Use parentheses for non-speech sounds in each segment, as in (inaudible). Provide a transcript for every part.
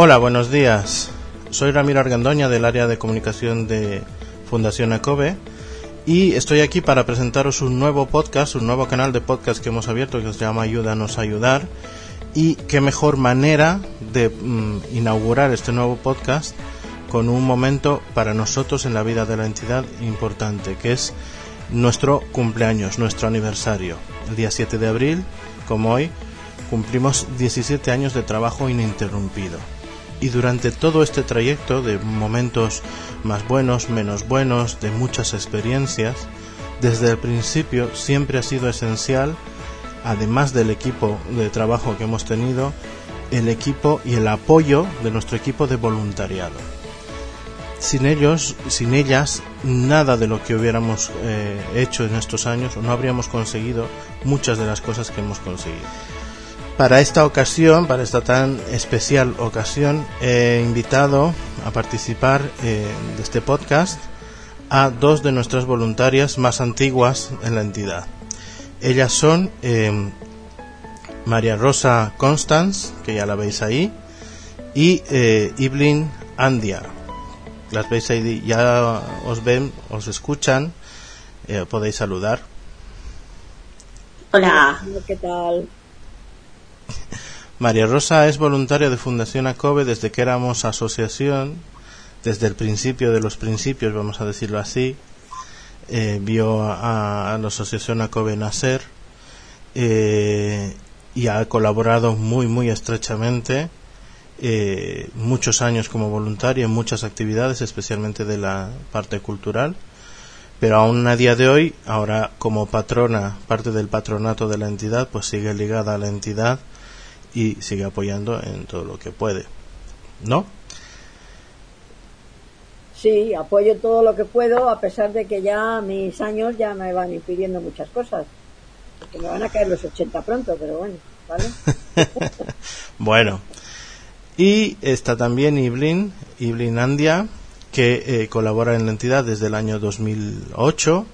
Hola, buenos días. Soy Ramiro Argandoña del área de comunicación de Fundación ACOBE y estoy aquí para presentaros un nuevo podcast, un nuevo canal de podcast que hemos abierto que se llama Ayúdanos a ayudar y qué mejor manera de mm, inaugurar este nuevo podcast con un momento para nosotros en la vida de la entidad importante, que es nuestro cumpleaños, nuestro aniversario. El día 7 de abril, como hoy, cumplimos 17 años de trabajo ininterrumpido y durante todo este trayecto de momentos más buenos, menos buenos, de muchas experiencias, desde el principio siempre ha sido esencial, además del equipo de trabajo que hemos tenido, el equipo y el apoyo de nuestro equipo de voluntariado. Sin ellos, sin ellas, nada de lo que hubiéramos eh, hecho en estos años no habríamos conseguido muchas de las cosas que hemos conseguido. Para esta ocasión, para esta tan especial ocasión, he invitado a participar eh, de este podcast a dos de nuestras voluntarias más antiguas en la entidad. Ellas son eh, María Rosa Constance, que ya la veis ahí, y eh, Iblin Andia. Las veis ahí, ya os ven, os escuchan, podéis saludar. Hola. ¿Qué tal? (laughs) María Rosa es voluntaria de Fundación ACOBE desde que éramos asociación, desde el principio de los principios, vamos a decirlo así. Eh, vio a, la asociación ACOBE nacer eh, y ha colaborado muy, muy estrechamente. Eh, muchos años como voluntaria en muchas actividades, especialmente de la parte cultural pero aún a día de hoy, ahora como patrona, parte del patronato de la entidad, pues sigue ligada a la entidad y sigue apoyando en todo lo que puede. ¿No? Sí, apoyo todo lo que puedo, a pesar de que ya mis años ya me van impidiendo muchas cosas. Porque me van a caer los 80 pronto, pero bueno, ¿vale? (laughs) bueno. Y está también Iblin, Iblin Andia, que eh, colabora en la entidad desde el año 2008.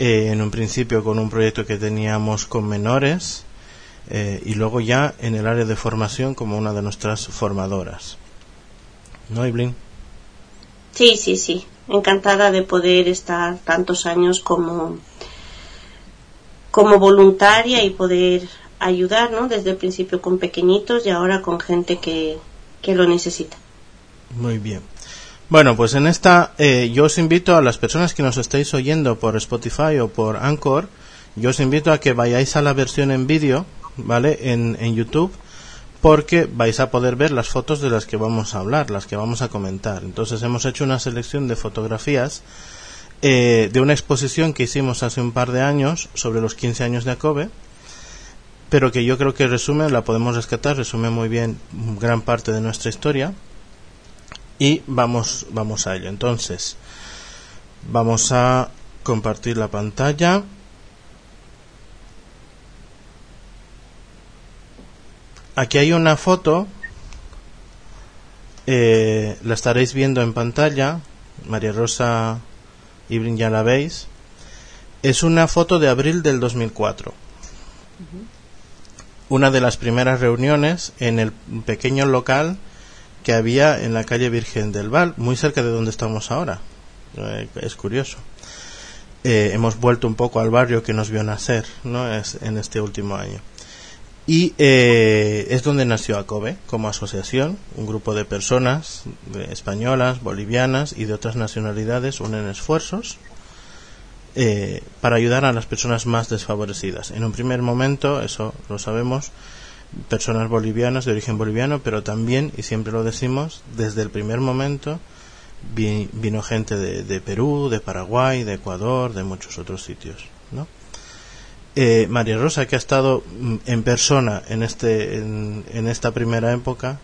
Eh, en un principio con un proyecto que teníamos con menores eh, y luego ya en el área de formación como una de nuestras formadoras. ¿No, Iblin? Sí, sí, sí. Encantada de poder estar tantos años como, como voluntaria y poder ayudar, ¿no? Desde el principio con pequeñitos y ahora con gente que, que lo necesita. Muy bien. Bueno, pues en esta eh, yo os invito a las personas que nos estáis oyendo por Spotify o por Anchor, yo os invito a que vayáis a la versión en vídeo ¿vale? En, en YouTube porque vais a poder ver las fotos de las que vamos a hablar, las que vamos a comentar. Entonces hemos hecho una selección de fotografías eh, de una exposición que hicimos hace un par de años sobre los 15 años de Akobe, pero que yo creo que resume, la podemos rescatar, resume muy bien gran parte de nuestra historia y vamos, vamos a ello. Entonces, vamos a compartir la pantalla. Aquí hay una foto, eh, la estaréis viendo en pantalla, María Rosa Ibrin ya la veis. Es una foto de abril del 2004. Una de las primeras reuniones en el pequeño local que había en la calle Virgen del Val, muy cerca de donde estamos ahora. Eh, es curioso. Eh, hemos vuelto un poco al barrio que nos vio nacer ¿no? es, en este último año. Y eh, es donde nació ACOBE como asociación. Un grupo de personas españolas, bolivianas y de otras nacionalidades unen esfuerzos eh, para ayudar a las personas más desfavorecidas. En un primer momento, eso lo sabemos, personas bolivianas de origen boliviano, pero también, y siempre lo decimos, desde el primer momento vino gente de, de Perú, de Paraguay, de Ecuador, de muchos otros sitios. ¿no? Eh, María Rosa, que ha estado mm, en persona en, este, en, esta primera época,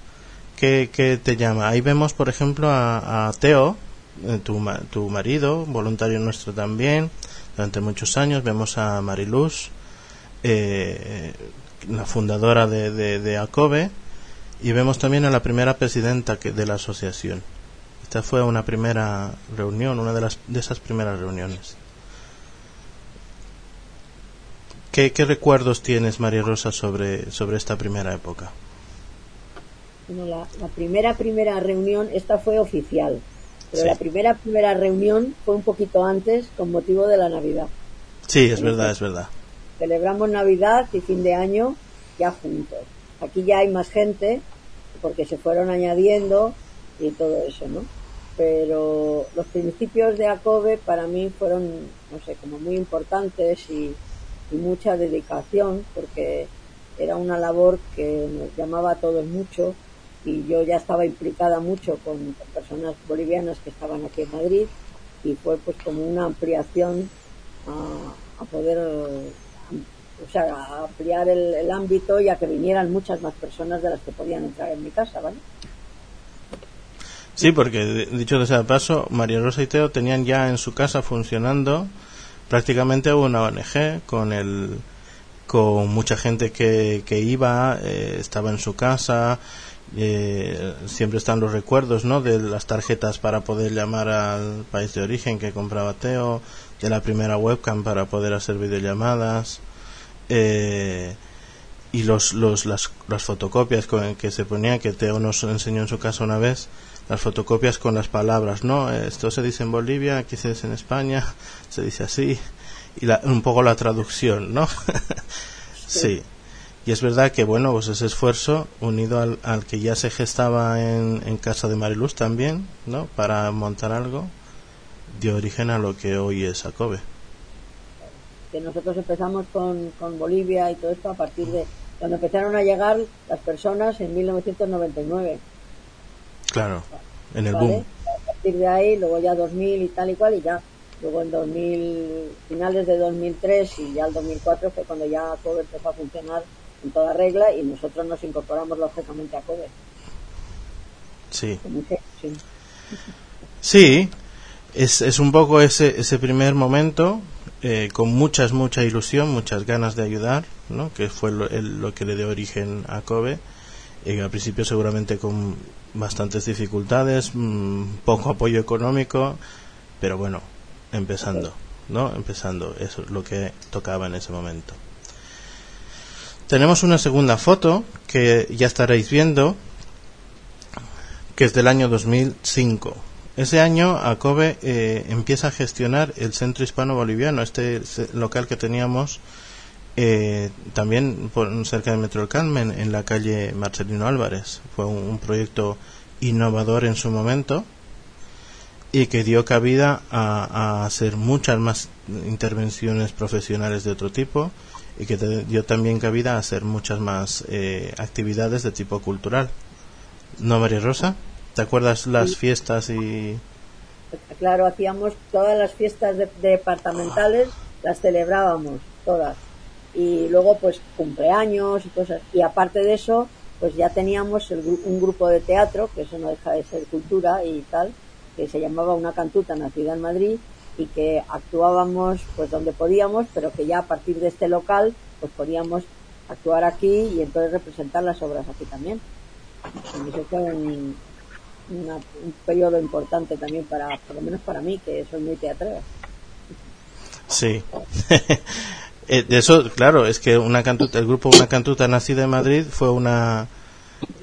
¿qué, te llama? Ahí vemos, por ejemplo, a, Teo, eh, tu, tu, marido, voluntario nuestro también, durante muchos años. Vemos a Mariluz, eh, la fundadora de, de, ACOBE, y vemos también a la primera presidenta que, de la asociación. Esta fue una primera reunión, una de, las, de esas primeras reuniones. ¿Qué, recuerdos tienes, María Rosa, sobre, sobre esta primera época? la, primera, primera reunión, esta fue oficial, pero la primera, primera reunión fue un poquito antes con motivo de la Navidad. Sí, es verdad, es verdad. Celebramos Navidad y fin de año ya juntos. Aquí ya hay más gente porque se fueron añadiendo y todo eso, ¿no? Pero los principios de ACOBE para mí fueron, no sé, como muy importantes y, y mucha dedicación porque era una labor que nos llamaba a todos mucho y yo ya estaba implicada mucho con, personas bolivianas que estaban aquí en Madrid y fue pues como una ampliación a, poder o sea, a ampliar el, ámbito y a que vinieran muchas más personas de las que podían entrar en mi casa, ¿vale? Sí, porque dicho de ese paso, María Rosa y Teo tenían ya en su casa funcionando prácticamente una ONG con el con mucha gente que, que iba, eh, estaba en su casa, eh, siempre están los recuerdos ¿no? de las tarjetas para poder llamar al país de origen que compraba Teo, de la primera webcam para poder hacer videollamadas eh, y los, los, las, las fotocopias con que se ponía que Teo nos enseñó en su casa una vez las fotocopias con las palabras no esto se dice en Bolivia aquí se dice en España se dice así y un poco la traducción no (laughs) sí y es verdad que, bueno, pues ese esfuerzo, unido al, al que ya se gestaba en, en, casa de Mariluz también, ¿no? Para montar algo, dio origen a lo que hoy es ACOBE. Que nosotros empezamos con, con Bolivia y todo esto a partir de cuando empezaron a llegar las personas en 1999. Claro, en el boom. A partir de ahí, luego ya 2000 y tal y cual, y ya luego en 2000, finales de 2003 y ya el 2004 fue cuando ya ACOBE empezó a funcionar en toda regla y nosotros nos incorporamos lógicamente a CODE. Sí. Sí, es, es un poco ese, ese primer momento eh, con muchas, mucha ilusión, muchas ganas de ayudar, ¿no? que fue lo, lo que le dio origen a COBE. Eh, al principio seguramente con bastantes dificultades, mm, poco apoyo económico, pero bueno, empezando, ¿no? Empezando, eso es lo que tocaba en ese momento. Tenemos una segunda foto que ya estaréis viendo, que es del año 2005. Ese año ACOBE eh, empieza a gestionar el Centro Hispano Boliviano, este local que teníamos eh, también por, cerca de Metro Carmen, en la calle Marcelino Álvarez. Fue un, proyecto innovador en su momento y que dio cabida a, a hacer muchas más intervenciones profesionales de otro tipo y que dio también cabida a hacer muchas más eh, actividades de tipo cultural. ¿No, María Rosa? ¿Te acuerdas las fiestas y...? Claro, hacíamos todas las fiestas departamentales, las celebrábamos todas. Y luego, pues, cumpleaños y cosas. Y aparte de eso, pues ya teníamos un grupo de teatro, que eso no deja de ser cultura y tal, que se llamaba Una Cantuta, nacida en Madrid, y que actuábamos pues donde podíamos, pero que ya a partir de este local pues podíamos actuar aquí y entonces representar las obras aquí también. Y eso fue un, un periodo importante también para, por lo menos para mí, que soy muy teatrera. Sí. (laughs) Eh, de eso, claro, es que una cantuta, el grupo Una Cantuta nacida en Madrid fue una,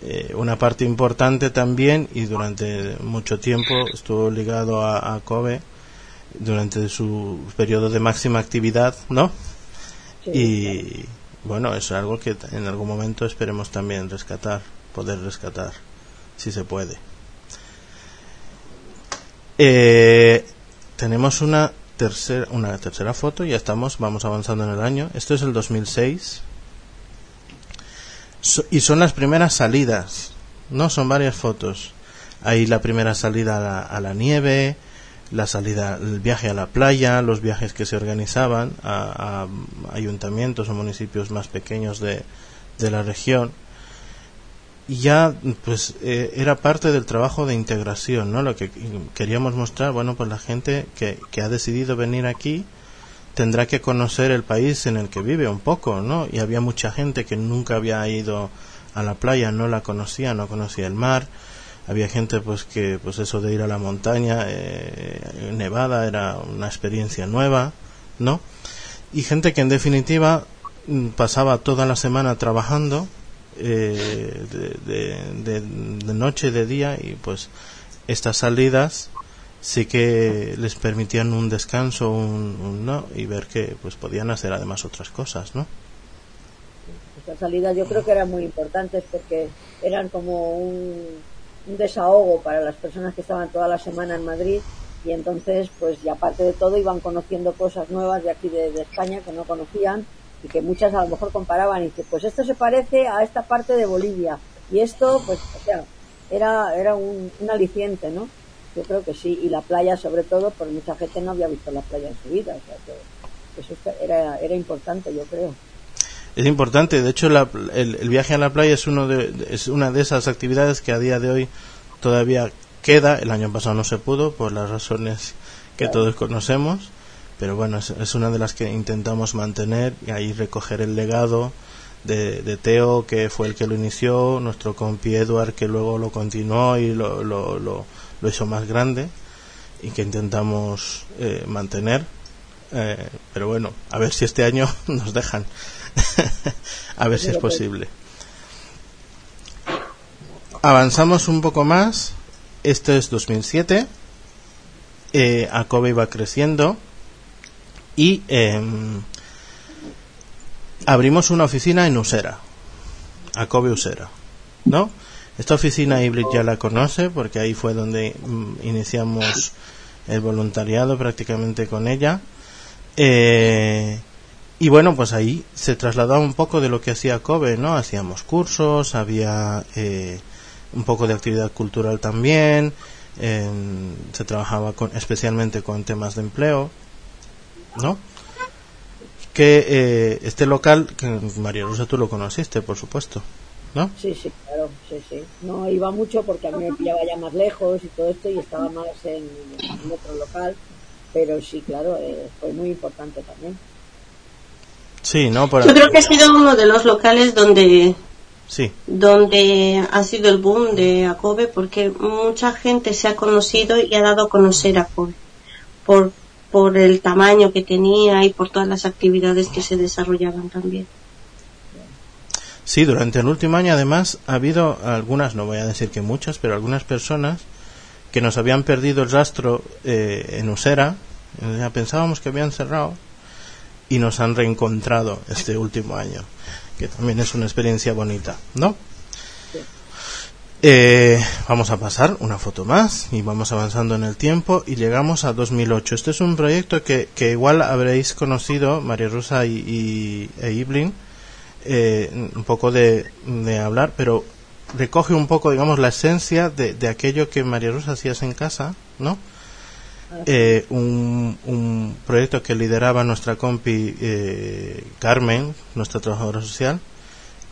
eh, una parte importante también y durante mucho tiempo estuvo ligado a, a Kobe durante su periodo de máxima actividad, ¿no? y bueno, es algo que en algún momento esperemos también rescatar, poder rescatar, si se puede. Eh, tenemos una tercera, una tercera foto, ya estamos, vamos avanzando en el año. Esto es el 2006. y son las primeras salidas, ¿no? Son varias fotos. Hay la primera salida a la nieve, la salida, el viaje a la playa, los viajes que se organizaban a, ayuntamientos o municipios más pequeños de, de la región. Y ya, pues, eh, era parte del trabajo de integración, ¿no? Lo que queríamos mostrar, bueno, pues la gente que, que ha decidido venir aquí tendrá que conocer el país en el que vive un poco, ¿no? Y había mucha gente que nunca había ido a la playa, no la conocía, no conocía el mar, había gente pues que pues eso de ir a la montaña eh, nevada era una experiencia nueva no y gente que en definitiva mm, pasaba toda la semana trabajando eh, de, de, noche de día y pues estas salidas sí que les permitían un descanso un, no y ver que pues podían hacer además otras cosas no estas salidas yo creo que eran muy importantes porque eran como un, un desahogo para las personas que estaban toda la semana en Madrid y entonces pues y aparte de todo iban conociendo cosas nuevas de aquí de, España que no conocían y que muchas a lo mejor comparaban y que pues esto se parece a esta parte de Bolivia. Y esto pues o sea era era un, aliciente no yo creo que sí. Y la playa sobre todo pues mucha gente no había visto la playa en su vida o sea que eso era era importante yo creo. Es importante. De hecho el, el, viaje a la playa es uno de es una de esas actividades que a día de hoy todavía queda. El año pasado no se pudo por las razones que todos conocemos, pero bueno, es, una de las que intentamos mantener y ahí recoger el legado de, Teo, que fue el que lo inició, nuestro compi Edward, que luego lo continuó y lo, lo, lo, hizo más grande y que intentamos eh, mantener. Eh, pero bueno, a ver si este año (laughs) nos dejan. (laughs) a ver si es posible. Avanzamos un poco más esto es 2007. Eh, Akobe iba creciendo y em, abrimos una oficina en Usera, Akobe Usera, ¿no? Esta oficina Ibrid ya la conoce porque ahí fue donde mm, iniciamos el voluntariado prácticamente con ella. Eh, y bueno, pues ahí se trasladaba un poco de lo que hacía Kobe, ¿no? Hacíamos cursos, había eh, un poco de actividad cultural también, se trabajaba con, especialmente con temas de empleo, ¿no? Que eh, este local, que María Rosa tú lo conociste, por supuesto, ¿no? Sí, sí, claro, sí, sí. No iba mucho porque a mí me pillaba ya más lejos y todo esto y estaba más en, otro local, pero sí, claro, eh, fue muy importante también. Sí, ¿no? Yo creo que ha sido uno de los locales donde donde ha sido el boom de Akobe porque mucha gente se ha conocido y ha dado a conocer a Akobe por, por el tamaño que tenía y por todas las actividades que se desarrollaban también. Sí, durante el último año además ha habido algunas, no voy a decir que muchas, pero algunas personas que nos habían perdido el rastro eh, en Usera, pensábamos que habían cerrado y nos han reencontrado este último año que también es una experiencia bonita, ¿no? Eh, vamos a pasar una foto más y vamos avanzando en el tiempo y llegamos a 2008. Este es un proyecto que, que igual habréis conocido, María Rosa y, e Iblin, eh, un poco de, de, hablar, pero recoge un poco, digamos, la esencia de, de aquello que María Rosa hacías en casa, ¿no? eh, un, un, proyecto que lideraba nuestra compi eh, Carmen, nuestra trabajadora social,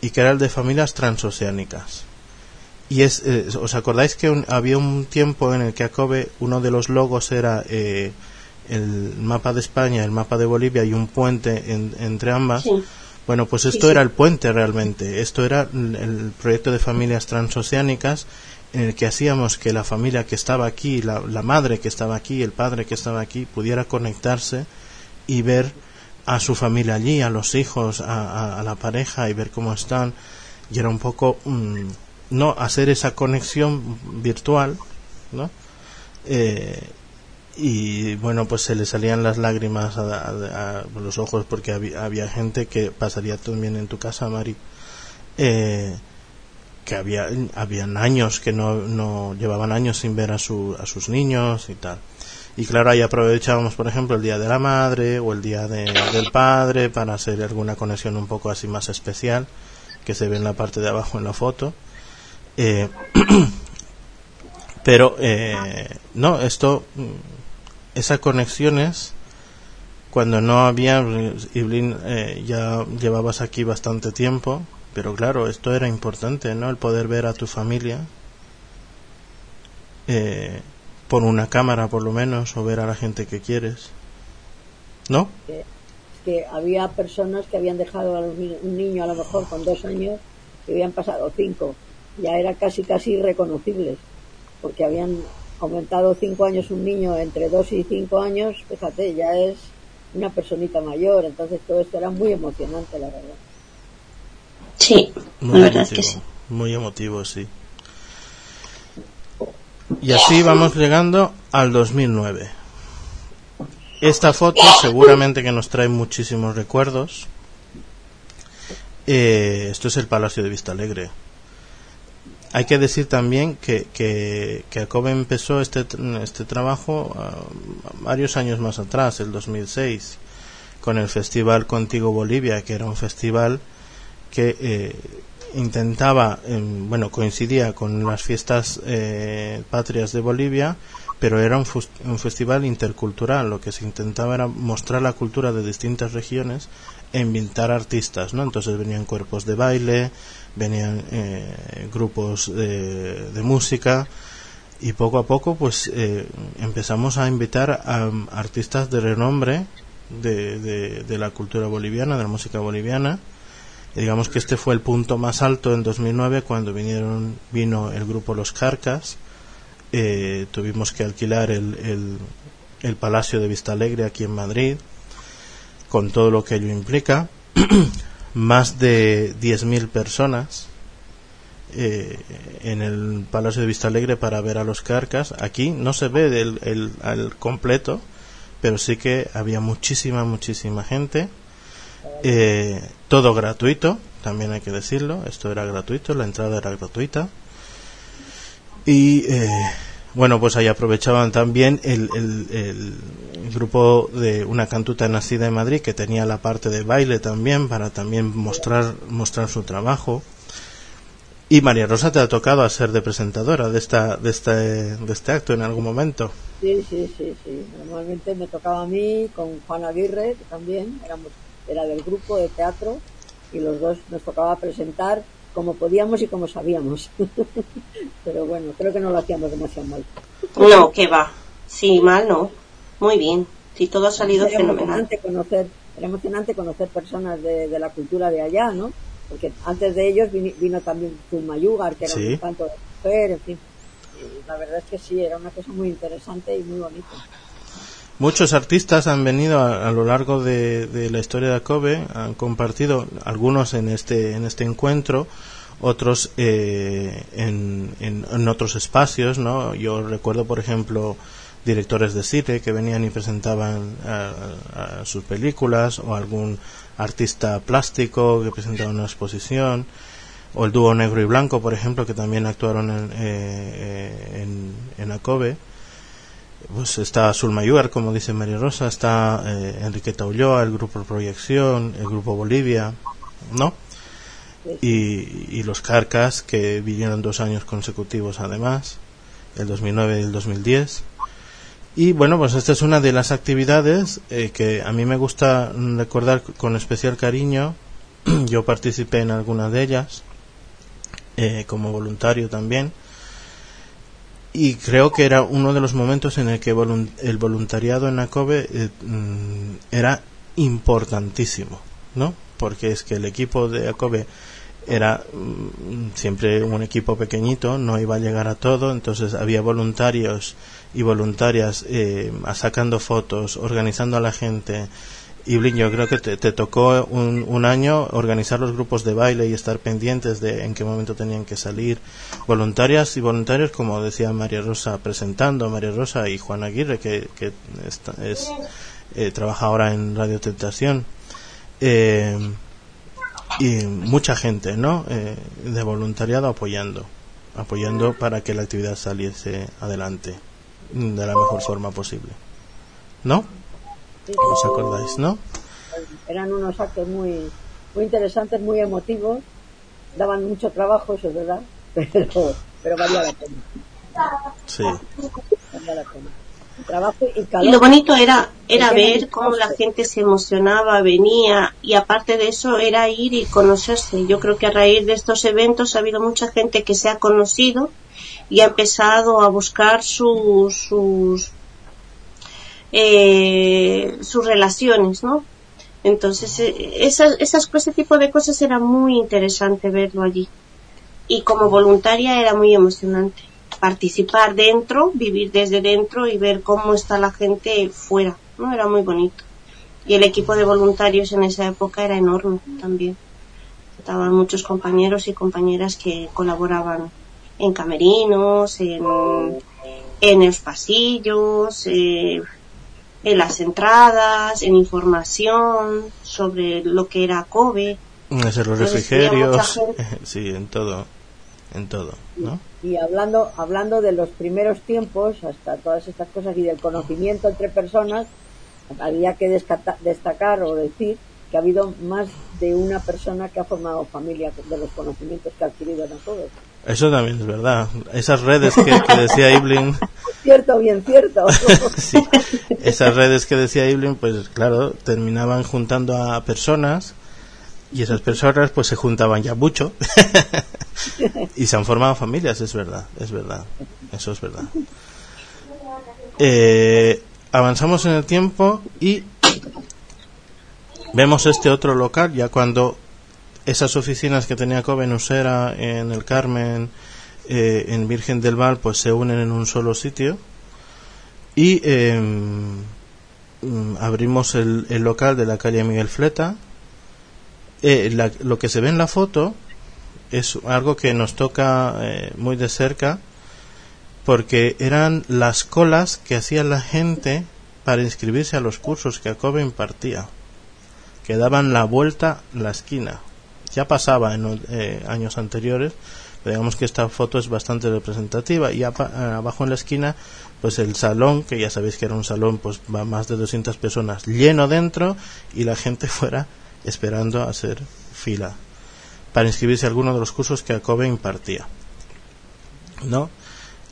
y que era el de familias transoceánicas. Y es, eh, ¿os acordáis que había un tiempo en el que Acobe, uno de los logos era eh, el mapa de España, el mapa de Bolivia y un puente entre ambas? Bueno, pues esto era el puente realmente. Esto era el proyecto de familias transoceánicas en el que hacíamos que la familia que estaba aquí, la, madre que estaba aquí, el padre que estaba aquí, pudiera conectarse y ver a su familia allí, a los hijos, a, la pareja y ver cómo están. Y era un poco, mm, no, hacer esa conexión virtual, ¿no? Eh, y bueno, pues se le salían las lágrimas a, los ojos porque había, había, gente que pasaría también en tu casa, Mari. Eh, que había habían años que no, no llevaban años sin ver a, su, a sus niños y tal y claro ahí aprovechábamos por ejemplo el día de la madre o el día de, del padre para hacer alguna conexión un poco así más especial que se ve en la parte de abajo en la foto eh, (clears throat) pero eh, no esto esas conexiones cuando no había Iblin eh, ya llevabas aquí bastante tiempo pero claro, esto era importante, ¿no? El poder ver a tu familia eh, por una cámara, por lo menos, o ver a la gente que quieres. ¿No? Es que había personas que habían dejado a un niño a lo mejor con dos años que habían pasado cinco. Ya era casi, casi irreconocibles, porque habían aumentado cinco años un niño entre dos y cinco años, fíjate, ya es una personita mayor, entonces todo esto era muy emocionante, la verdad. Sí, muy la verdad que sí. Muy emotivo, sí. Y así vamos llegando al 2009. Esta foto seguramente que nos trae muchísimos recuerdos. Eh, esto es el Palacio de Vista Alegre. Hay que decir también que, que, que Acobe empezó este, este trabajo ah, varios años más atrás, el 2006, con el Festival Contigo Bolivia, que era un festival que eh, intentaba, em, bueno, coincidía con las fiestas eh, patrias de Bolivia, pero era un, un, festival intercultural. Lo que se intentaba era mostrar la cultura de distintas regiones e invitar artistas, ¿no? Entonces venían cuerpos de baile, venían eh, grupos de, música y poco a poco, pues eh, empezamos a invitar a, artistas de renombre de, de, la cultura boliviana, de la música boliviana. Digamos que este fue el punto más alto en 2009 cuando vinieron vino el grupo Los Carcas. Eh, tuvimos que alquilar el, el, el, Palacio de Vista Alegre aquí en Madrid con todo lo que ello implica (clears throat) más de 10.000 personas eh, en el Palacio de Vista Alegre para ver a los Carcas. Aquí no se ve el, el, el completo pero sí que había muchísima muchísima gente. Eh, todo gratuito, también hay que decirlo, esto era gratuito, la entrada era gratuita. Y eh, bueno, pues ahí aprovechaban también el, el, el, grupo de una cantuta nacida en Madrid que tenía la parte de baile también para también mostrar, mostrar su trabajo. Y María Rosa te ha tocado a ser de presentadora de esta de este de este acto en algún momento. Sí, sí, sí, sí. Normalmente me tocaba a mí con Juan Aguirre, que también éramos era del grupo de teatro y los dos nos tocaba presentar como podíamos y como sabíamos. (laughs) Pero bueno, creo que no lo hacíamos demasiado mal. No, que va. Sí, mal no. Muy bien. Sí, todo ha salido era fenomenal. Emocionante conocer, era emocionante conocer personas de, de, la cultura de allá, ¿no? Porque antes de ellos vino, vino también Zumayugar, que era sí. un canto de mujer, en fin. Y la verdad es que sí, era una cosa muy interesante y muy bonita. Muchos artistas han venido a, a lo largo de, la historia de Akobe, han compartido algunos en este, en este encuentro, otros eh, en, en, otros espacios, ¿no? Yo recuerdo, por ejemplo, directores de cine que venían y presentaban sus películas, o algún artista plástico que presentaba una exposición, o el dúo negro y blanco, por ejemplo, que también actuaron en, eh, en, en Akobe pues está Sulmayuar, como dice María Rosa, está eh, Enriqueta Ulloa, el grupo Proyección, el grupo Bolivia, ¿no? Y, y, los Carcas, que vinieron dos años consecutivos además, el 2009 y el 2010. Y bueno, pues esta es una de las actividades eh, que a mí me gusta recordar con especial cariño. (clears throat) Yo participé en algunas de ellas, eh, como voluntario también y creo que era uno de los momentos en el que el voluntariado en ACOBE eh, mm, era importantísimo, ¿no? Porque es que el equipo de ACOBE era mm, siempre un equipo pequeñito, no iba a llegar a todo, entonces había voluntarios y voluntarias eh, sacando fotos, organizando a la gente, y Blin, yo creo que te, tocó un, un, año organizar los grupos de baile y estar pendientes de en qué momento tenían que salir. Voluntarias y voluntarios, como decía María Rosa presentando, María Rosa y Juan Aguirre, que, que está, es, eh, trabaja ahora en Radio Tentación. Eh, y mucha gente, ¿no? Eh, de voluntariado apoyando, apoyando para que la actividad saliese adelante de la mejor forma posible. ¿No? ¿Os acordáis, no? Eran unos actos muy, muy interesantes, muy emotivos, daban mucho trabajo, eso es verdad, (laughs) pero, pero valía la pena. Sí. Valía la pena. Trabajo y, calor. y lo bonito era era ver cómo la gente se emocionaba, venía y aparte de eso era ir y conocerse. Yo creo que a raíz de estos eventos ha habido mucha gente que se ha conocido y ha empezado a buscar sus, sus eh, sus relaciones, ¿no? Entonces, eh, esas, esas, ese tipo de cosas era muy interesante verlo allí. Y como voluntaria era muy emocionante. Participar dentro, vivir desde dentro y ver cómo está la gente fuera, ¿no? Era muy bonito. Y el equipo de voluntarios en esa época era enorme también. estaban muchos compañeros y compañeras que colaboraban en camerinos, en, en los pasillos, eh, en las entradas, en información sobre lo que era COBE. En los refrigerios, (laughs) sí, en todo, en todo, ¿no? Y hablando, hablando de los primeros tiempos, hasta todas estas cosas y del conocimiento entre personas, había que destacar o decir que ha habido más de una persona que ha formado familia de los conocimientos que ha adquirido en todos. Eso también es verdad. Esas redes que, decía Iblin. (laughs) cierto, bien cierto. (laughs) esas redes que decía Iblin, pues claro, terminaban juntando a personas y esas personas pues se juntaban ya mucho (laughs) y se han formado familias, es verdad, es verdad. Eso es verdad. Eh, avanzamos en el tiempo y vemos este otro local ya cuando esas oficinas que tenía Covenusera en el Carmen, eh, en Virgen del Val, pues se unen en un solo sitio y em, mm, abrimos el, local de la calle Miguel Fleta. Eh, lo que se ve en la foto es algo que nos toca eh, muy de cerca porque eran las colas que hacía la gente para inscribirse a los cursos que Acobe impartía, que daban la vuelta la esquina. Ya pasaba en eh, años anteriores, pero digamos que esta foto es bastante representativa y abajo en la esquina pues el salón, que ya sabéis que era un salón pues más de 200 personas lleno dentro y la gente (laughs) fuera esperando hacer fila para inscribirse a alguno de los cursos que Acobe impartía. ¿No?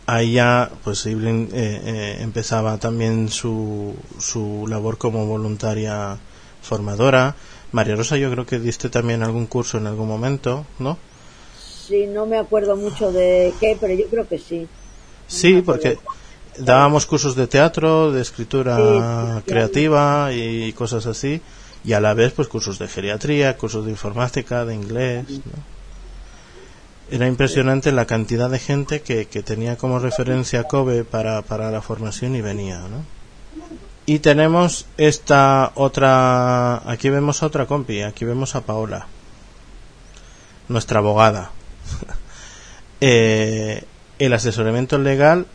ahí ya pues Evelyn eh, eh, empezaba también su, su labor como voluntaria formadora. María Rosa, yo creo que diste también algún curso en algún momento, ¿no? Sí, no me acuerdo mucho de qué, pero yo creo que sí. sí, porque dábamos cursos de teatro, de escritura creativa y cosas así, y a la vez pues cursos de geriatría, cursos de informática, de inglés, ¿no? era impresionante la cantidad de gente que, que tenía como referencia Kobe para, para la formación y venía, ¿no? Y tenemos esta otra, aquí vemos otra compi, aquí vemos a Paola, nuestra abogada. (laughs) eh, el asesoramiento legal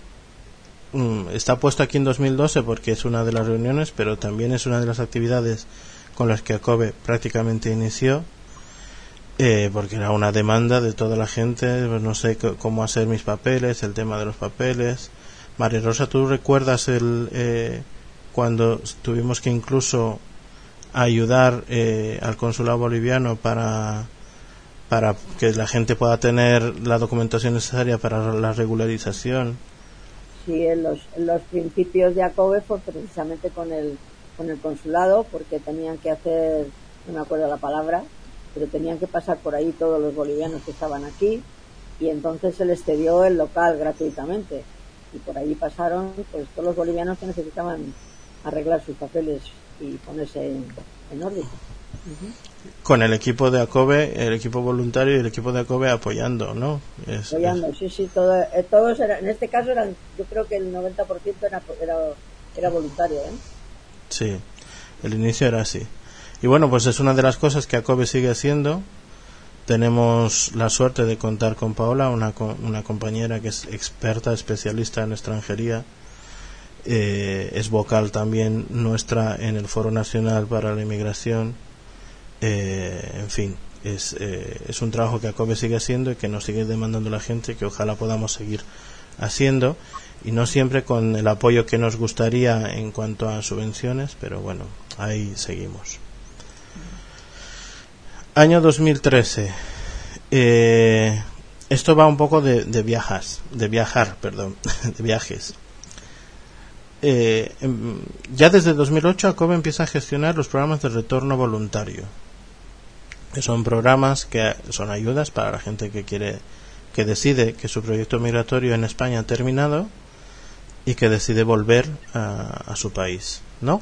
mm, está puesto aquí en 2012 porque es una de las reuniones, pero también es una de las actividades con las que Kobe prácticamente inició eh, porque era una demanda de toda la gente, pues no sé cómo hacer mis papeles, el tema de los papeles. María Rosa, ¿tú recuerdas el eh, cuando tuvimos que incluso ayudar eh, al consulado boliviano para para que la gente pueda tener la documentación necesaria para la regularización? Sí, en los, los principios de ACOBE fue precisamente con el, con el consulado, porque tenían que hacer, no me acuerdo la palabra, pero tenían que pasar por ahí todos los bolivianos que estaban aquí y entonces se les cedió el local gratuitamente y por ahí pasaron pues todos los bolivianos que necesitaban arreglar sus papeles y ponerse en, orden. Con el equipo de ACOBE, el equipo voluntario y el equipo de ACOBE apoyando, ¿no? apoyando, sí, sí, todo, eh, todos eran, en este caso eran, yo creo que el 90% era, era, era voluntario, ¿eh? Sí, el inicio era así. Y bueno, pues es una de las cosas que ACOBE sigue haciendo. Tenemos la suerte de contar con Paola, una, una compañera que es experta, especialista en extranjería. Eh, es vocal también nuestra en el Foro Nacional para la Inmigración. Eh, en fin, es, eh, es un trabajo que ACOBE sigue haciendo y que nos sigue demandando la gente, que ojalá podamos seguir haciendo y no siempre con el apoyo que nos gustaría en cuanto a subvenciones, pero bueno, ahí seguimos. Año 2013. Eh, esto va un poco de, viajas, de viajar, perdón, (laughs) de viajes. Eh, em, ya desde 2008 ACOBE empieza a gestionar los programas de retorno voluntario, que son programas que son ayudas para la gente que quiere, que decide que su proyecto migratorio en España ha terminado y que decide volver a, a su país, ¿no?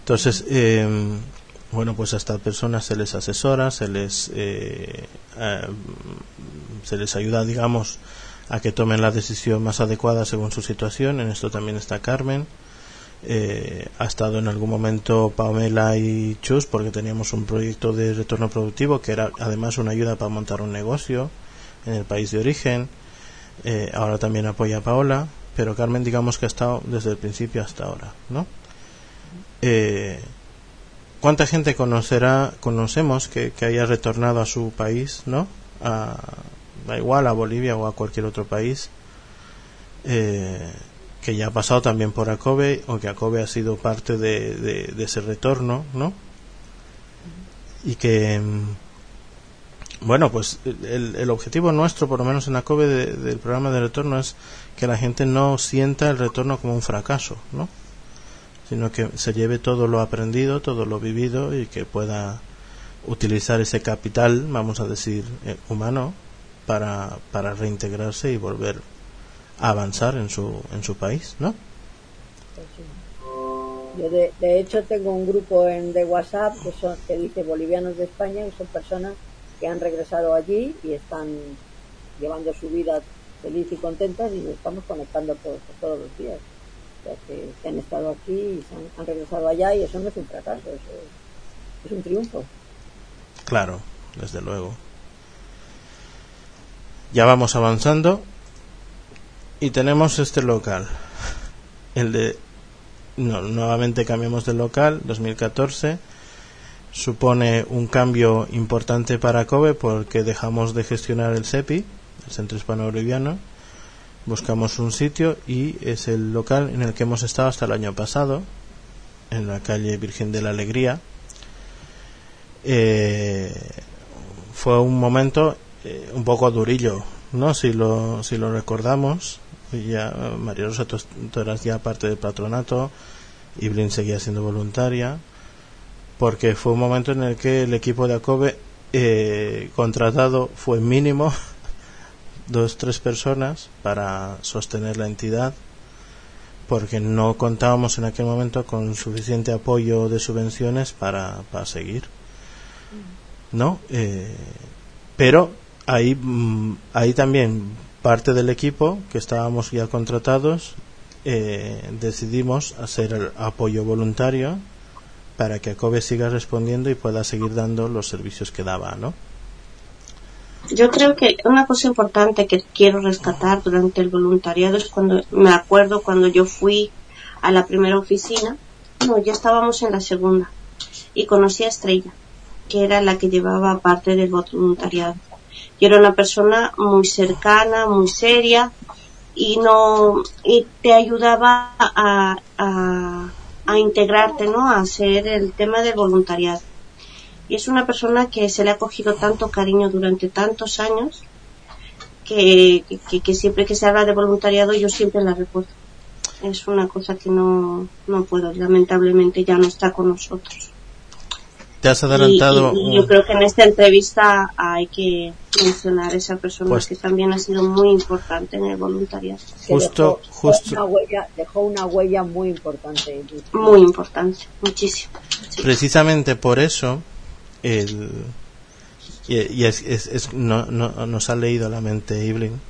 Entonces, eh, bueno, pues a estas personas se les asesora, se les, eh, eh, se les ayuda, digamos, a que tomen la decisión más adecuada según su situación. En esto también está Carmen. eh, ha estado en algún momento Pamela y Chus porque teníamos un proyecto de retorno productivo que era además una ayuda para montar un negocio en el país de origen. Eh, ahora también apoya Paola, pero Carmen digamos que ha estado desde el principio hasta ahora, ¿no? Eh, ¿Cuánta gente conocerá, conocemos que, haya retornado a su país, ¿no? A, da igual, a Bolivia o a cualquier otro país, eh, que ya ha pasado también por ACOBE o que ACOBE ha sido parte de, de, ese retorno, ¿no? Y que, mm, bueno, pues el, el, objetivo nuestro, por lo menos en ACOBE del programa de retorno, es que la gente no sienta el retorno como un fracaso, ¿no? sino que se lleve todo lo aprendido, todo lo vivido y que pueda utilizar ese capital, vamos a decir, eh, humano para, para reintegrarse y volver a avanzar en su, en su país, ¿no? Yo de, hecho tengo un grupo en, de WhatsApp que, son, que dice bolivianos de España, que son personas que han regresado allí y están llevando su vida feliz y contentas y nos estamos conectando todos, todos los días que, han estado aquí y han, regresado allá y eso no es un fracaso, eso es, un triunfo. Claro, desde luego. Ya vamos avanzando y tenemos este local. El de no, nuevamente cambiamos de local, 2014 supone un cambio importante para Kobe porque dejamos de gestionar el CEPI, el Centro Hispano Boliviano, buscamos un sitio y es el local en el que hemos estado hasta el año pasado, en la calle Virgen de la Alegría. Eh, fue un momento eh, un poco durillo, ¿no? Si lo, si lo recordamos, ya María Rosa, tú, eras ya parte del patronato, y Blin seguía siendo voluntaria, porque fue un momento en el que el equipo de ACOBE eh, contratado fue mínimo (laughs) dos tres personas para sostener la entidad porque no contábamos en aquel momento con suficiente apoyo de subvenciones para, para seguir no eh, pero ahí mm, ahí también parte del equipo que estábamos ya contratados eh, decidimos hacer el apoyo voluntario para que ACOBE siga respondiendo y pueda seguir dando los servicios que daba no yo creo que una cosa importante que quiero rescatar durante el voluntariado es cuando me acuerdo cuando yo fui a la primera oficina, no, ya estábamos en la segunda y conocí a Estrella, que era la que llevaba parte del voluntariado. Y era una persona muy cercana, muy seria y no y te ayudaba a, a, a integrarte, ¿no? A hacer el tema del voluntariado y es una persona que se le ha cogido tanto cariño durante tantos años que, que, siempre que se habla de voluntariado yo siempre la recuerdo. Es una cosa que no, no puedo, lamentablemente ya no está con nosotros. Te has adelantado. Y, yo creo que en esta entrevista hay que mencionar a esa persona pues que también ha sido muy importante en el voluntariado. Justo, dejó, justo. Una huella, dejó una huella muy importante. Muy importante, muchísimo. Precisamente por eso el, y, es, es, no, no, nos ha leído la mente Evelyn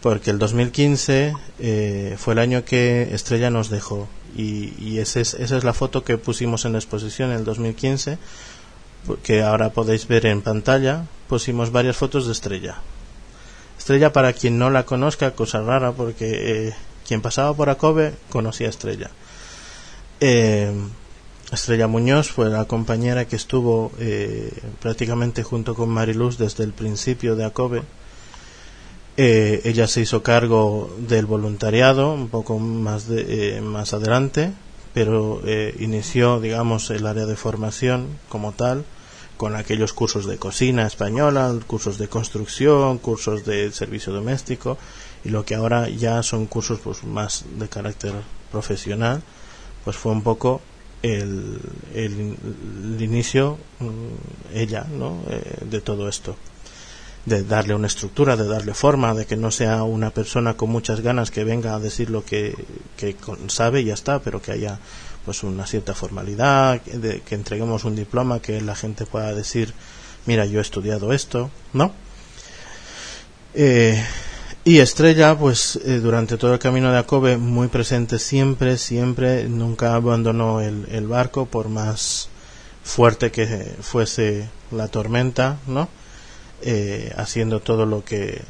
porque el 2015 eh, fue el año que Estrella nos dejó y, y es, esa es la foto que pusimos en la exposición en el 2015 que ahora podéis ver en pantalla. Pusimos varias fotos de Estrella. Estrella para quien no la conozca cosa rara porque eh, quien pasaba por Acobe conocía a Estrella. Eh, Estrella Muñoz fue la compañera que estuvo eh, prácticamente junto con Mariluz desde el principio de ACOBE. Eh, ella se hizo cargo del voluntariado un poco más, de, eh, más adelante, pero inició, digamos, el área de formación como tal, con aquellos cursos de cocina española, cursos de construcción, cursos de servicio doméstico, y lo que ahora ya son cursos pues, más de carácter profesional, pues fue un poco el, el, inicio, mm, ella, ¿no? Eh, de todo esto. De darle una estructura, de darle forma, de que no sea una persona con muchas ganas que venga a decir lo que, que sabe y ya está, pero que haya pues una cierta formalidad, de, que entreguemos un diploma, que la gente pueda decir, mira, yo he estudiado esto, ¿no? Eh, Y Estrella, pues eh, durante todo el camino de Akobe, muy presente siempre, siempre, nunca abandonó el, el barco por más fuerte que fuese la tormenta, ¿no? Eh, haciendo todo lo que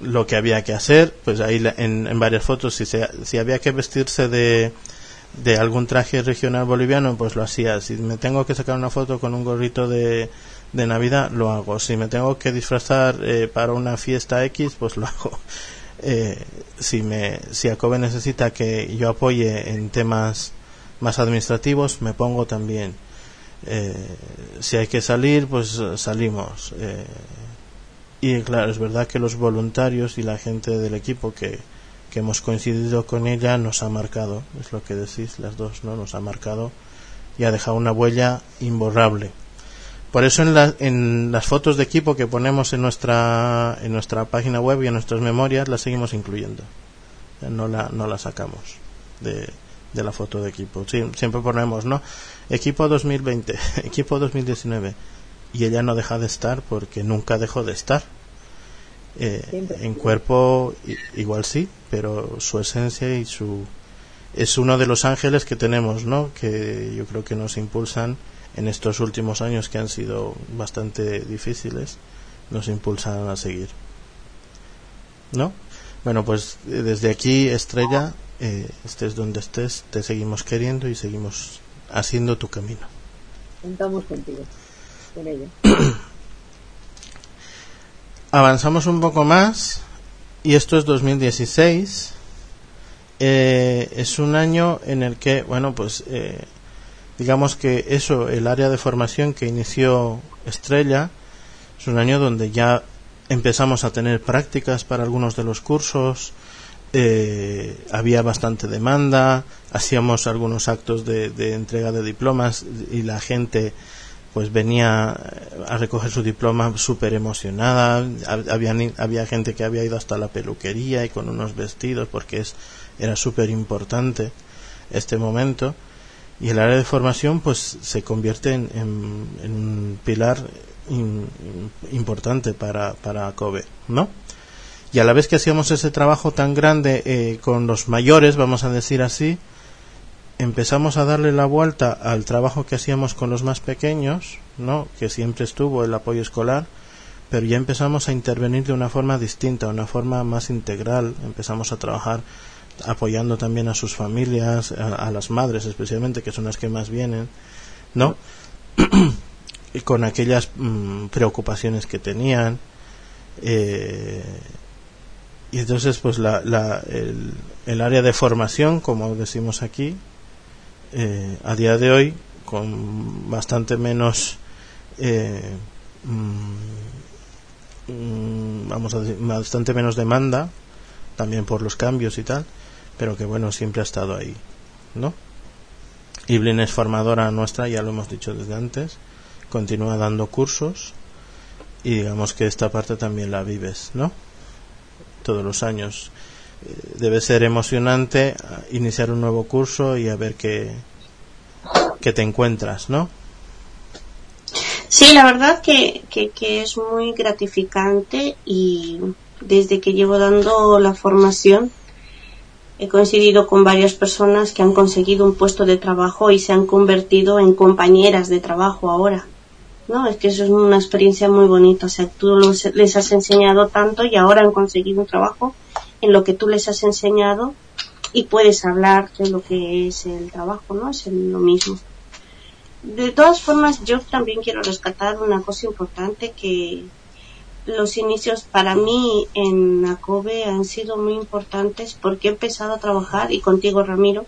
lo que había que hacer, pues ahí en, en varias fotos, si, se, si había que vestirse de, de algún traje regional boliviano, pues lo hacía. Si me tengo que sacar una foto con un gorrito de, de Navidad, lo hago. Si me tengo que disfrazar eh, para una fiesta X, pues lo (laughs) hago. Eh, si me si ACOBE necesita que yo apoye en temas más administrativos, me pongo también. Eh, si hay que salir, pues salimos. y claro, es verdad que los voluntarios y la gente del equipo que, que hemos coincidido con ella nos ha marcado, es lo que decís las dos, ¿no? Nos ha marcado y ha dejado una huella imborrable. Por eso en, en las fotos de equipo que ponemos en nuestra, en nuestra página web y en nuestras memorias las seguimos incluyendo. No la, no la sacamos de, de la foto de equipo. siempre ponemos, ¿no? Equipo 2020, (laughs) equipo 2019. Y ella no deja de estar porque nunca dejó de estar. Eh, en cuerpo igual sí, pero su esencia y su es uno de los ángeles que tenemos, ¿no? Que yo creo que nos impulsan en estos últimos años que han sido bastante difíciles nos impulsan a seguir. ¿No? Bueno, pues eh, desde aquí, Estrella, eh, estés donde estés, te seguimos queriendo y seguimos haciendo tu camino. Contamos contigo, con ella. (clears throat) Avanzamos un poco más y esto es 2016. Eh, es un año en el que, bueno, pues eh, digamos que eso, el área de formación que inició Estrella, es un año donde ya empezamos a tener prácticas para algunos de los cursos, eh, había bastante demanda, hacíamos algunos actos de, entrega de diplomas y la gente pues venía a recoger su diploma súper emocionada, había, había gente que había ido hasta la peluquería y con unos vestidos porque es, era súper importante este momento y el área de formación pues se convierte en, un pilar importante para, para COBE, ¿no? Y a la vez que hacíamos ese trabajo tan grande eh, con los mayores, vamos a decir así, empezamos a darle la vuelta al trabajo que hacíamos con los más pequeños, ¿no? Que siempre estuvo el apoyo escolar, pero ya empezamos a intervenir de una forma distinta, una forma más integral, empezamos a trabajar apoyando también a sus familias, a, las madres especialmente, que son las que más vienen, ¿no? (clears throat) y con aquellas mm, preocupaciones que tenían. Eh, y entonces, pues la, la, el, área de formación, como decimos aquí, eh, a día de hoy, con bastante menos, eh, mm, mm, vamos a decir, bastante menos demanda, también por los cambios y tal, pero que bueno, siempre ha estado ahí, ¿no? Iblin es formadora nuestra, ya lo hemos dicho desde antes, continúa dando cursos y digamos que esta parte también la vives, ¿no? Todos los años. Eh, debe ser emocionante iniciar un nuevo curso y a ver qué, qué te encuentras, ¿no? Sí, la verdad que, que, que es muy gratificante y desde que llevo dando la formación He coincidido con varias personas que han conseguido un puesto de trabajo y se han convertido en compañeras de trabajo ahora. ¿No? Es que eso es una experiencia muy bonita. O sea, tú les has enseñado tanto y ahora han conseguido un trabajo en lo que tú les has enseñado y puedes hablar de lo que es el trabajo, ¿no? Es lo mismo. De todas formas, yo también quiero rescatar una cosa importante que los inicios para mí en ACOBE han sido muy importantes porque he empezado a trabajar y contigo Ramiro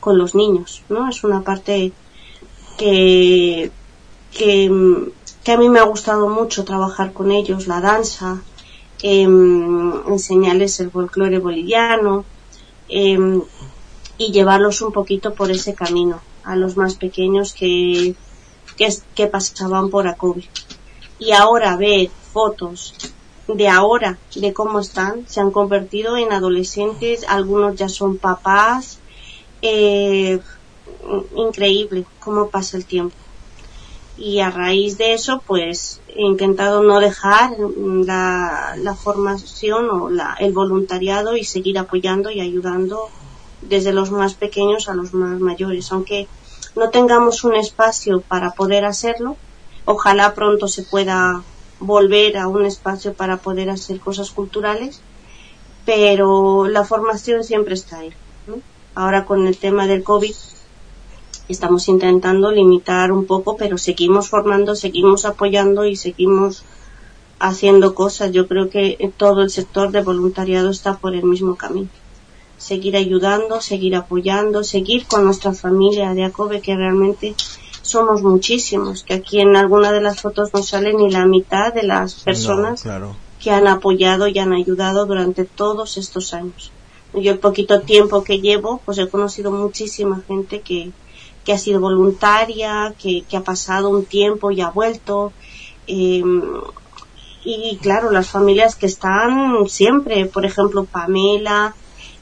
con los niños, ¿no? Es una parte que, que, a mí me ha gustado mucho trabajar con ellos, la danza, em, enseñarles el folclore boliviano em, y llevarlos un poquito por ese camino a los más pequeños que, que, que pasaban por ACOBE. Y ahora ver fotos de ahora, de cómo están, se han convertido en adolescentes, algunos ya son papás, eh, increíble cómo pasa el tiempo. Y a raíz de eso pues he intentado no dejar la, la formación o la, el voluntariado y seguir apoyando y ayudando desde los más pequeños a los más mayores. Aunque no tengamos un espacio para poder hacerlo ojalá pronto se pueda volver a un espacio para poder hacer cosas culturales pero la formación siempre está ahí ahora con el tema del COVID estamos intentando limitar un poco, pero seguimos formando, seguimos apoyando y seguimos haciendo cosas. Yo creo que todo el sector de voluntariado está por el mismo camino. Seguir ayudando, seguir apoyando, seguir con nuestra familia de ACOBE, que realmente somos muchísimos, que aquí en alguna de las fotos no sale ni la mitad de las personas que han apoyado y han ayudado durante todos estos años. Yo el poquito tiempo que llevo, pues he conocido muchísima gente que, que ha sido voluntaria, que, ha pasado un tiempo y ha vuelto. Em, y claro, las familias que están siempre, por ejemplo, Pamela,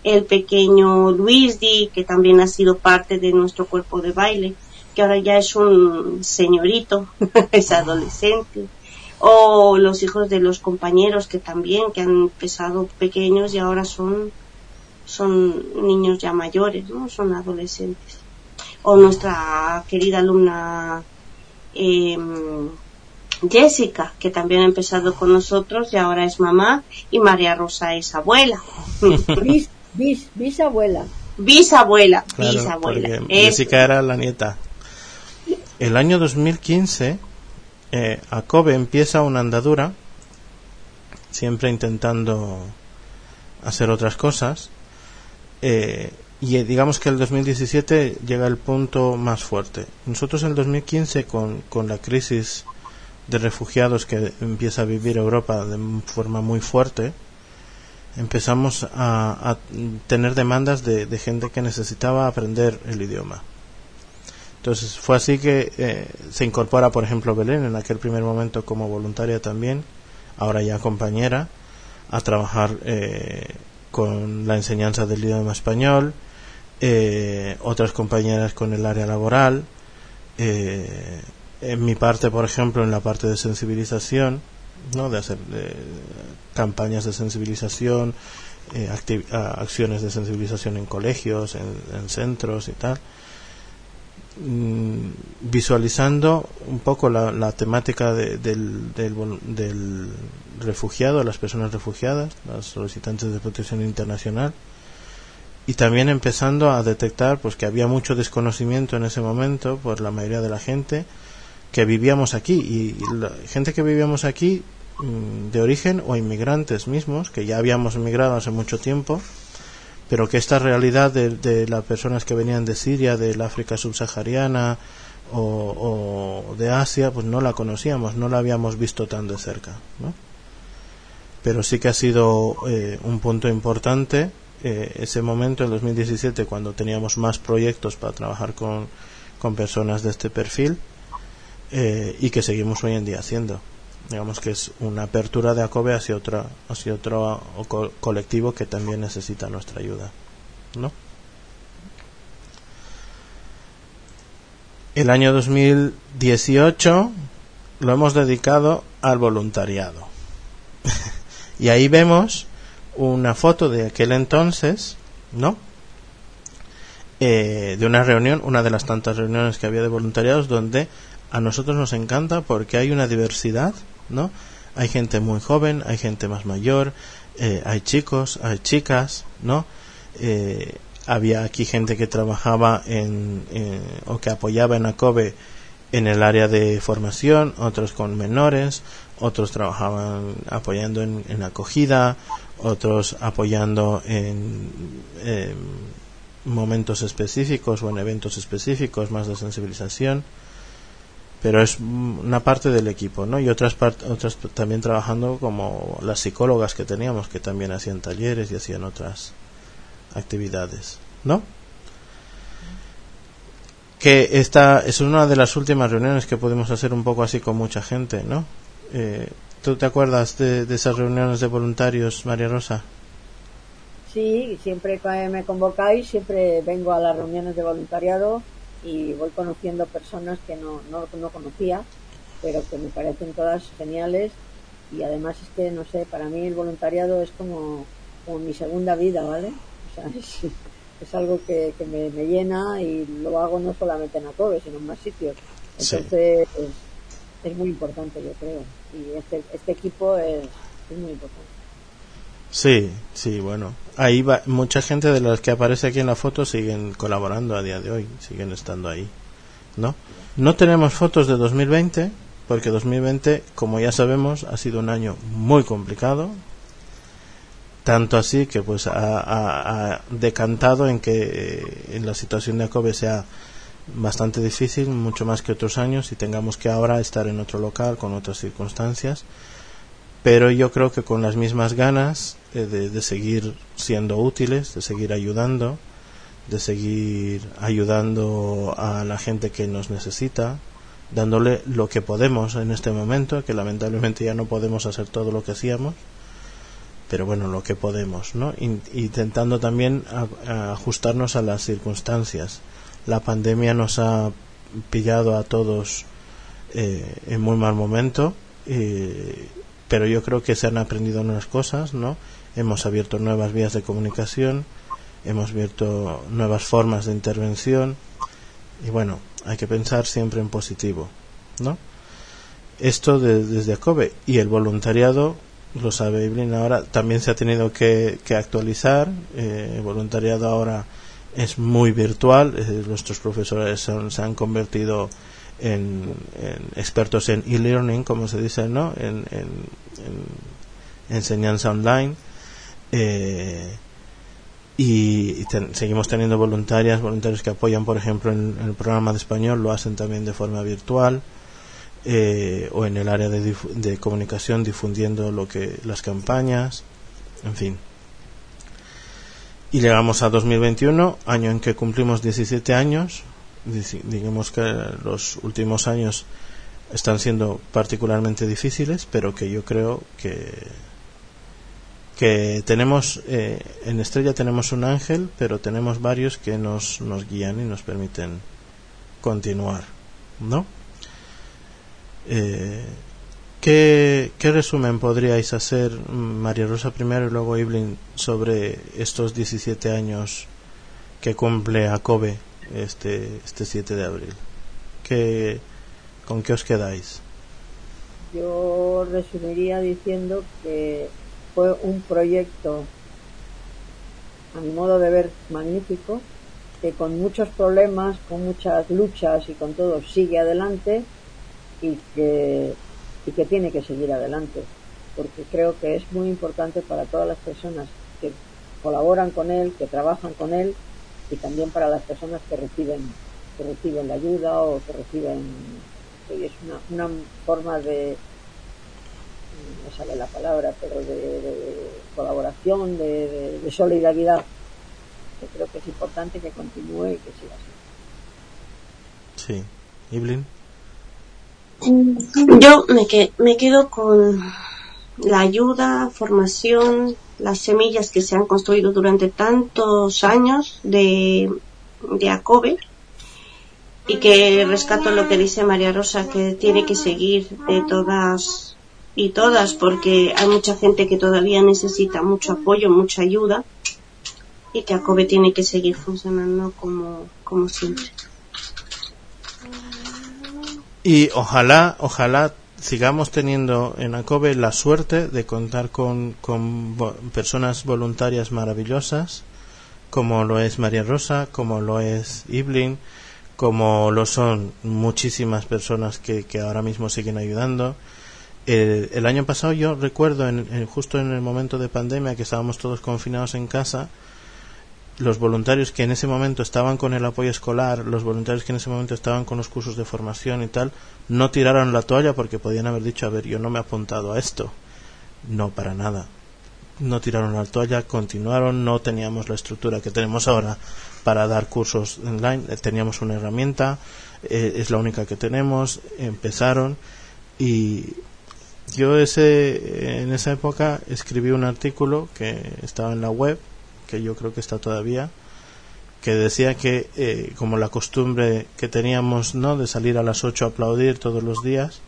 el pequeño Luis Di, que también ha sido parte de nuestro cuerpo de baile, que ahora ya es un señorito, (laughs) es adolescente, o los hijos de los compañeros que también, que han empezado pequeños y ahora son, son niños ya mayores, ¿no? Son adolescentes o nuestra querida alumna em, Jessica, que también ha empezado con nosotros y ahora es mamá, y María Rosa es abuela. (laughs) Bis, bisabuela. Bisabuela, bisabuela. Jessica era la nieta. El año 2015, eh, Acobe empieza una andadura, siempre intentando hacer otras cosas. Eh, y eh, digamos que el 2017 llega el punto más fuerte. Nosotros en el 2015 con, con la crisis de refugiados que empieza a vivir Europa de forma muy fuerte, empezamos a, tener demandas de, gente que necesitaba aprender el idioma. Entonces fue así que eh, se incorpora, por ejemplo, Belén en aquel primer momento como voluntaria también, ahora ya compañera, a trabajar eh, con la enseñanza del idioma español, eh, otras compañeras con el área laboral, eh, en mi parte, por ejemplo, en la parte de sensibilización, ¿no? de hacer campañas de sensibilización, eh, acciones de sensibilización en colegios, en, centros y tal, mm, visualizando un poco la, temática del, del, del refugiado, las personas refugiadas, las solicitantes de protección internacional, y también empezando a detectar pues que había mucho desconocimiento en ese momento por la mayoría de la gente que vivíamos aquí y, la gente que vivíamos aquí mm, de origen o inmigrantes mismos que ya habíamos emigrado hace mucho tiempo pero que esta realidad de, las personas que venían de Siria, del África subsahariana o, de Asia, pues no la conocíamos, no la habíamos visto tan de cerca. ¿no? Pero sí que ha sido eh, un punto importante eh, ese momento, en 2017, cuando teníamos más proyectos para trabajar con, con personas de este perfil eh, y que seguimos hoy en día haciendo. Digamos que es una apertura de ACOBE hacia, otra, hacia otro colectivo que también necesita nuestra ayuda. ¿no? El año 2018 lo hemos dedicado al voluntariado. (laughs) y ahí vemos una foto de aquel entonces, ¿no? Eh, de una reunión, una de las tantas reuniones que había de voluntariados, donde a nosotros nos encanta porque hay una diversidad, ¿no? Hay gente muy joven, hay gente más mayor, eh, hay chicos, hay chicas, ¿no? Eh, había aquí gente que trabajaba en, o que apoyaba en ACOBE en el área de formación, otros con menores, otros trabajaban apoyando en, en acogida, otros apoyando en, momentos específicos o en eventos específicos más de sensibilización. Pero es una parte del equipo no y otras otras también trabajando como las psicólogas que teníamos que también hacían talleres y hacían otras actividades no que esta es una de las últimas reuniones que podemos hacer un poco así con mucha gente no eh, ¿Tú te acuerdas de, esas reuniones de voluntarios, María Rosa? Sí, siempre que me convocáis, siempre vengo a las reuniones de voluntariado y voy conociendo personas que no, no, no conocía, pero que me parecen todas geniales y además es que, no sé, para mí el voluntariado es como, como mi segunda vida, ¿vale? O sea, (laughs) es, es algo que, que me, me, llena y lo hago no solamente en ACOBE, sino en más sitios. Entonces, es, es, muy importante, yo creo. Y este, este equipo es, es muy importante. Sí, sí, bueno. Ahí va, mucha gente de las que aparece aquí en la foto siguen colaborando a día de hoy, siguen estando ahí, ¿no? No tenemos fotos de 2020, porque 2020, como ya sabemos, ha sido un año muy complicado, tanto así que pues ha, ha, ha decantado en que eh, en la situación de ACOBE sea bastante difícil, mucho más que otros años, y tengamos que ahora estar en otro local con otras circunstancias pero yo creo que con las mismas ganas eh, de, de, seguir siendo útiles, de seguir ayudando, de seguir ayudando a la gente que nos necesita, dándole lo que podemos en este momento, que lamentablemente ya no podemos hacer todo lo que hacíamos, pero bueno, lo que podemos, ¿no? Intentando también a, ajustarnos a las circunstancias. La pandemia nos ha pillado a todos eh, en muy mal momento. Pero yo creo que se han aprendido nuevas cosas, ¿no? Hemos abierto nuevas vías de comunicación, hemos abierto nuevas formas de intervención y bueno, hay que pensar siempre en positivo, ¿no? Esto de, desde ACOBE y el voluntariado, lo sabe Evelyn ahora, también se ha tenido que, que actualizar, eh, el voluntariado ahora es muy virtual, nuestros profesores son, se han convertido en, expertos en e-learning, como se dice, ¿no? En, en, en enseñanza online. Eh, y, seguimos teniendo voluntarias, voluntarios que apoyan, por ejemplo, en, en, el programa de español, lo hacen también de forma virtual. Eh, o en el área de, de comunicación difundiendo lo que las campañas en fin y llegamos a 2021 año en que cumplimos 17 años digamos que los últimos años están siendo particularmente difíciles, pero que yo creo que que tenemos eh, en Estrella tenemos un ángel, pero tenemos varios que nos, nos guían y nos permiten continuar, ¿no? Eh, ¿qué, ¿Qué resumen podríais hacer, María Rosa primero y luego Evelyn, sobre estos 17 años que cumple ACOBE este, este 7 de abril. ¿Qué, ¿Con qué os quedáis? Yo resumiría diciendo que fue un proyecto, a mi modo de ver, magnífico, que con muchos problemas, con muchas luchas y con todo sigue adelante y que, y que tiene que seguir adelante, porque creo que es muy importante para todas las personas que colaboran con él, que trabajan con él, y también para las personas que reciben que reciben la ayuda o que reciben y es una, una forma de no sale la palabra pero de, colaboración de, solidaridad. Que creo que es importante que continúe y que siga así. Sí. Iblin yo me, que, me quedo con la ayuda, formación, las semillas que se han construido durante tantos años de, de ACOBE y que rescato lo que dice María Rosa, que tiene que seguir de todas y todas porque hay mucha gente que todavía necesita mucho apoyo, mucha ayuda y que ACOBE tiene que seguir funcionando como, como siempre. Y ojalá, ojalá sigamos teniendo en ACOBE la suerte de contar con, con personas voluntarias maravillosas, como lo es María Rosa, como lo es Iblin, como lo son muchísimas personas que, que ahora mismo siguen ayudando. El, el año pasado yo recuerdo, en, en, justo en el momento de pandemia, que estábamos todos confinados en casa, los voluntarios que en ese momento estaban con el apoyo escolar, los voluntarios que en ese momento estaban con los cursos de formación y tal, no tiraron la toalla porque podían haber dicho, a ver, yo no me he apuntado a esto. No, para nada. No tiraron la toalla, continuaron, no teníamos la estructura que tenemos ahora para dar cursos online, teníamos una herramienta, eh, es la única que tenemos, empezaron y yo ese, en esa época escribí un artículo que estaba en la web que yo creo que está todavía, que decía que eh, como la costumbre que teníamos no de salir a las 8 a aplaudir todos los días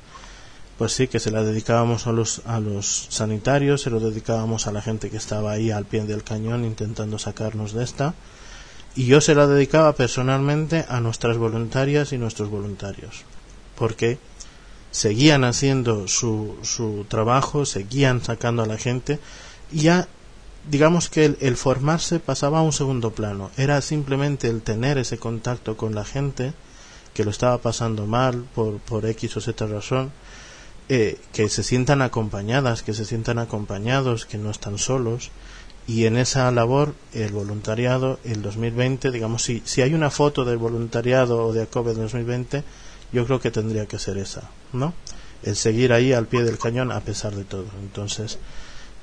pues sí que se la dedicábamos a los a los sanitarios se lo dedicábamos a la gente que estaba ahí al pie del cañón intentando sacarnos de esta y yo se la dedicaba personalmente a nuestras voluntarias y nuestros voluntarios porque seguían haciendo su, su trabajo seguían sacando a la gente y ya digamos que el, formarse pasaba a un segundo plano. Era simplemente el tener ese contacto con la gente que lo estaba pasando mal por, por X o Z razón, eh, que se sientan acompañadas, que se sientan acompañados, que no están solos. Y en esa labor, el voluntariado, el 2020, digamos, si, si hay una foto del voluntariado o de ACOBE 2020, yo creo que tendría que ser esa, ¿no? El seguir ahí al pie del cañón a pesar de todo. Entonces,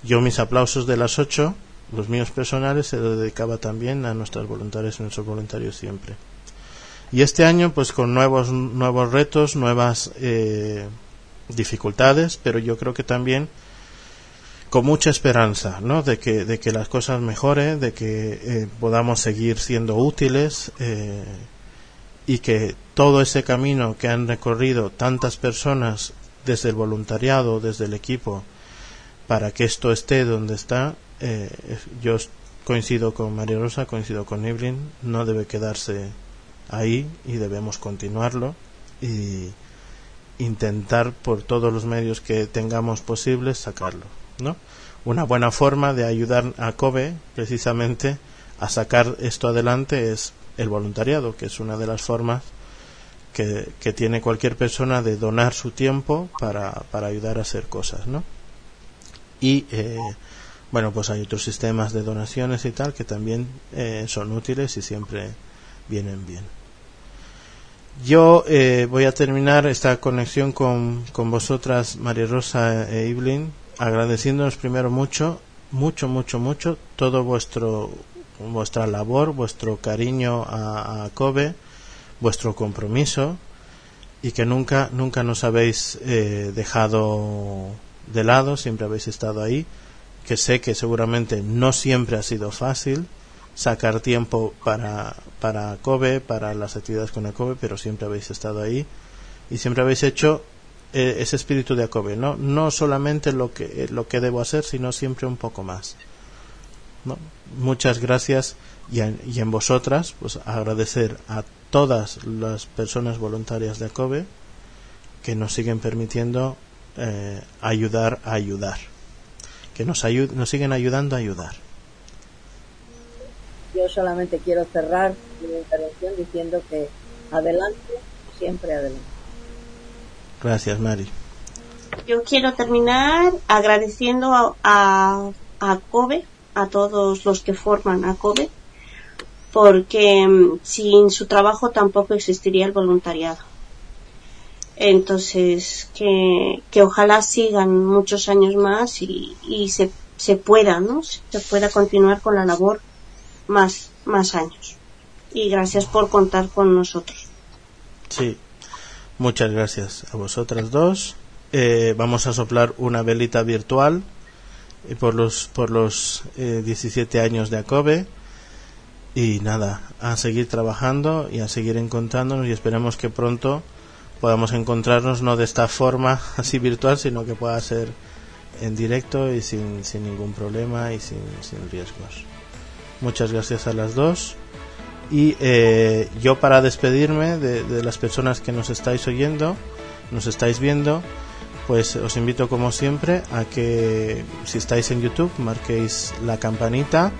yo mis aplausos de las ocho, los míos personales, se los dedicaba también a nuestras voluntarias y nuestros voluntarios siempre. Y este año, pues con nuevos, nuevos retos, nuevas eh, dificultades, pero yo creo que también con mucha esperanza, ¿no? De que, de que las cosas mejoren, de que eh, podamos seguir siendo útiles eh, y que todo ese camino que han recorrido tantas personas desde el voluntariado, desde el equipo, para que esto esté donde está, eh, yo coincido con María Rosa, coincido con Evelyn, no debe quedarse ahí y debemos continuarlo y intentar por todos los medios que tengamos posibles sacarlo, ¿no? Una buena forma de ayudar a COBE precisamente a sacar esto adelante es el voluntariado, que es una de las formas que, que tiene cualquier persona de donar su tiempo para, para ayudar a hacer cosas, ¿no? Y eh, bueno pues hay otros sistemas de donaciones y tal que también eh, son útiles y siempre vienen bien. Yo eh, voy a terminar esta conexión con, con vosotras María Rosa e Evelyn agradeciéndonos primero mucho mucho mucho mucho todo vuestro vuestra labor vuestro cariño a, a Kobe vuestro compromiso y que nunca nunca nos habéis dejado de lado, siempre habéis estado ahí, que sé que seguramente no siempre ha sido fácil sacar tiempo para, para Kobe, para las actividades con Kobe, pero siempre habéis estado ahí y siempre habéis hecho eh, ese espíritu de Kobe, ¿no? No solamente lo que, lo que debo hacer, sino siempre un poco más. Muchas gracias y, y en vosotras, pues agradecer a todas las personas voluntarias de Kobe que nos siguen permitiendo eh, ayudar a ayudar. Que nos, nos siguen ayudando a ayudar. Yo solamente quiero cerrar mi intervención diciendo que adelante, siempre adelante. Gracias, Mari. Yo quiero terminar agradeciendo a, a, a COBE, a todos los que forman a COBE, porque mm, sin su trabajo tampoco existiría el voluntariado. Entonces, que, que ojalá sigan muchos años más y, y se, se pueda, ¿no? Se pueda continuar con la labor más, más años. Y gracias por contar con nosotros. Sí, muchas gracias a vosotras dos. Eh, vamos a soplar una velita virtual eh, por los, por los eh, 17 años de ACOBE. Y nada, a seguir trabajando y a seguir encontrándonos y esperemos que pronto podamos encontrarnos no de esta forma (laughs) así virtual, sino que pueda ser en directo y sin, sin ningún problema y sin, sin, riesgos. Muchas gracias a las dos. Y eh, yo para despedirme de, las personas que nos estáis oyendo, nos estáis viendo, pues os invito como siempre a que si estáis en YouTube marquéis la campanita,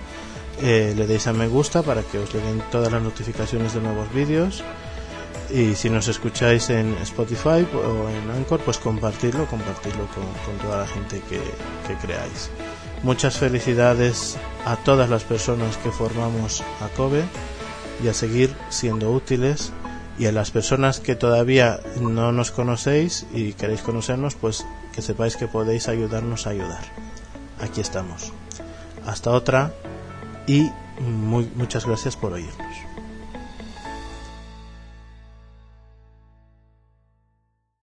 eh, le deis a me gusta para que os lleguen todas las notificaciones de nuevos vídeos y si nos escucháis en Spotify o en Anchor, pues compartirlo, compartirlo con, toda la gente que, que, creáis. Muchas felicidades a todas las personas que formamos a COBE y a seguir siendo útiles y a las personas que todavía no nos conocéis y queréis conocernos, pues que sepáis que podéis ayudarnos a ayudar. Aquí estamos. Hasta otra y muy, muchas gracias por oírnos.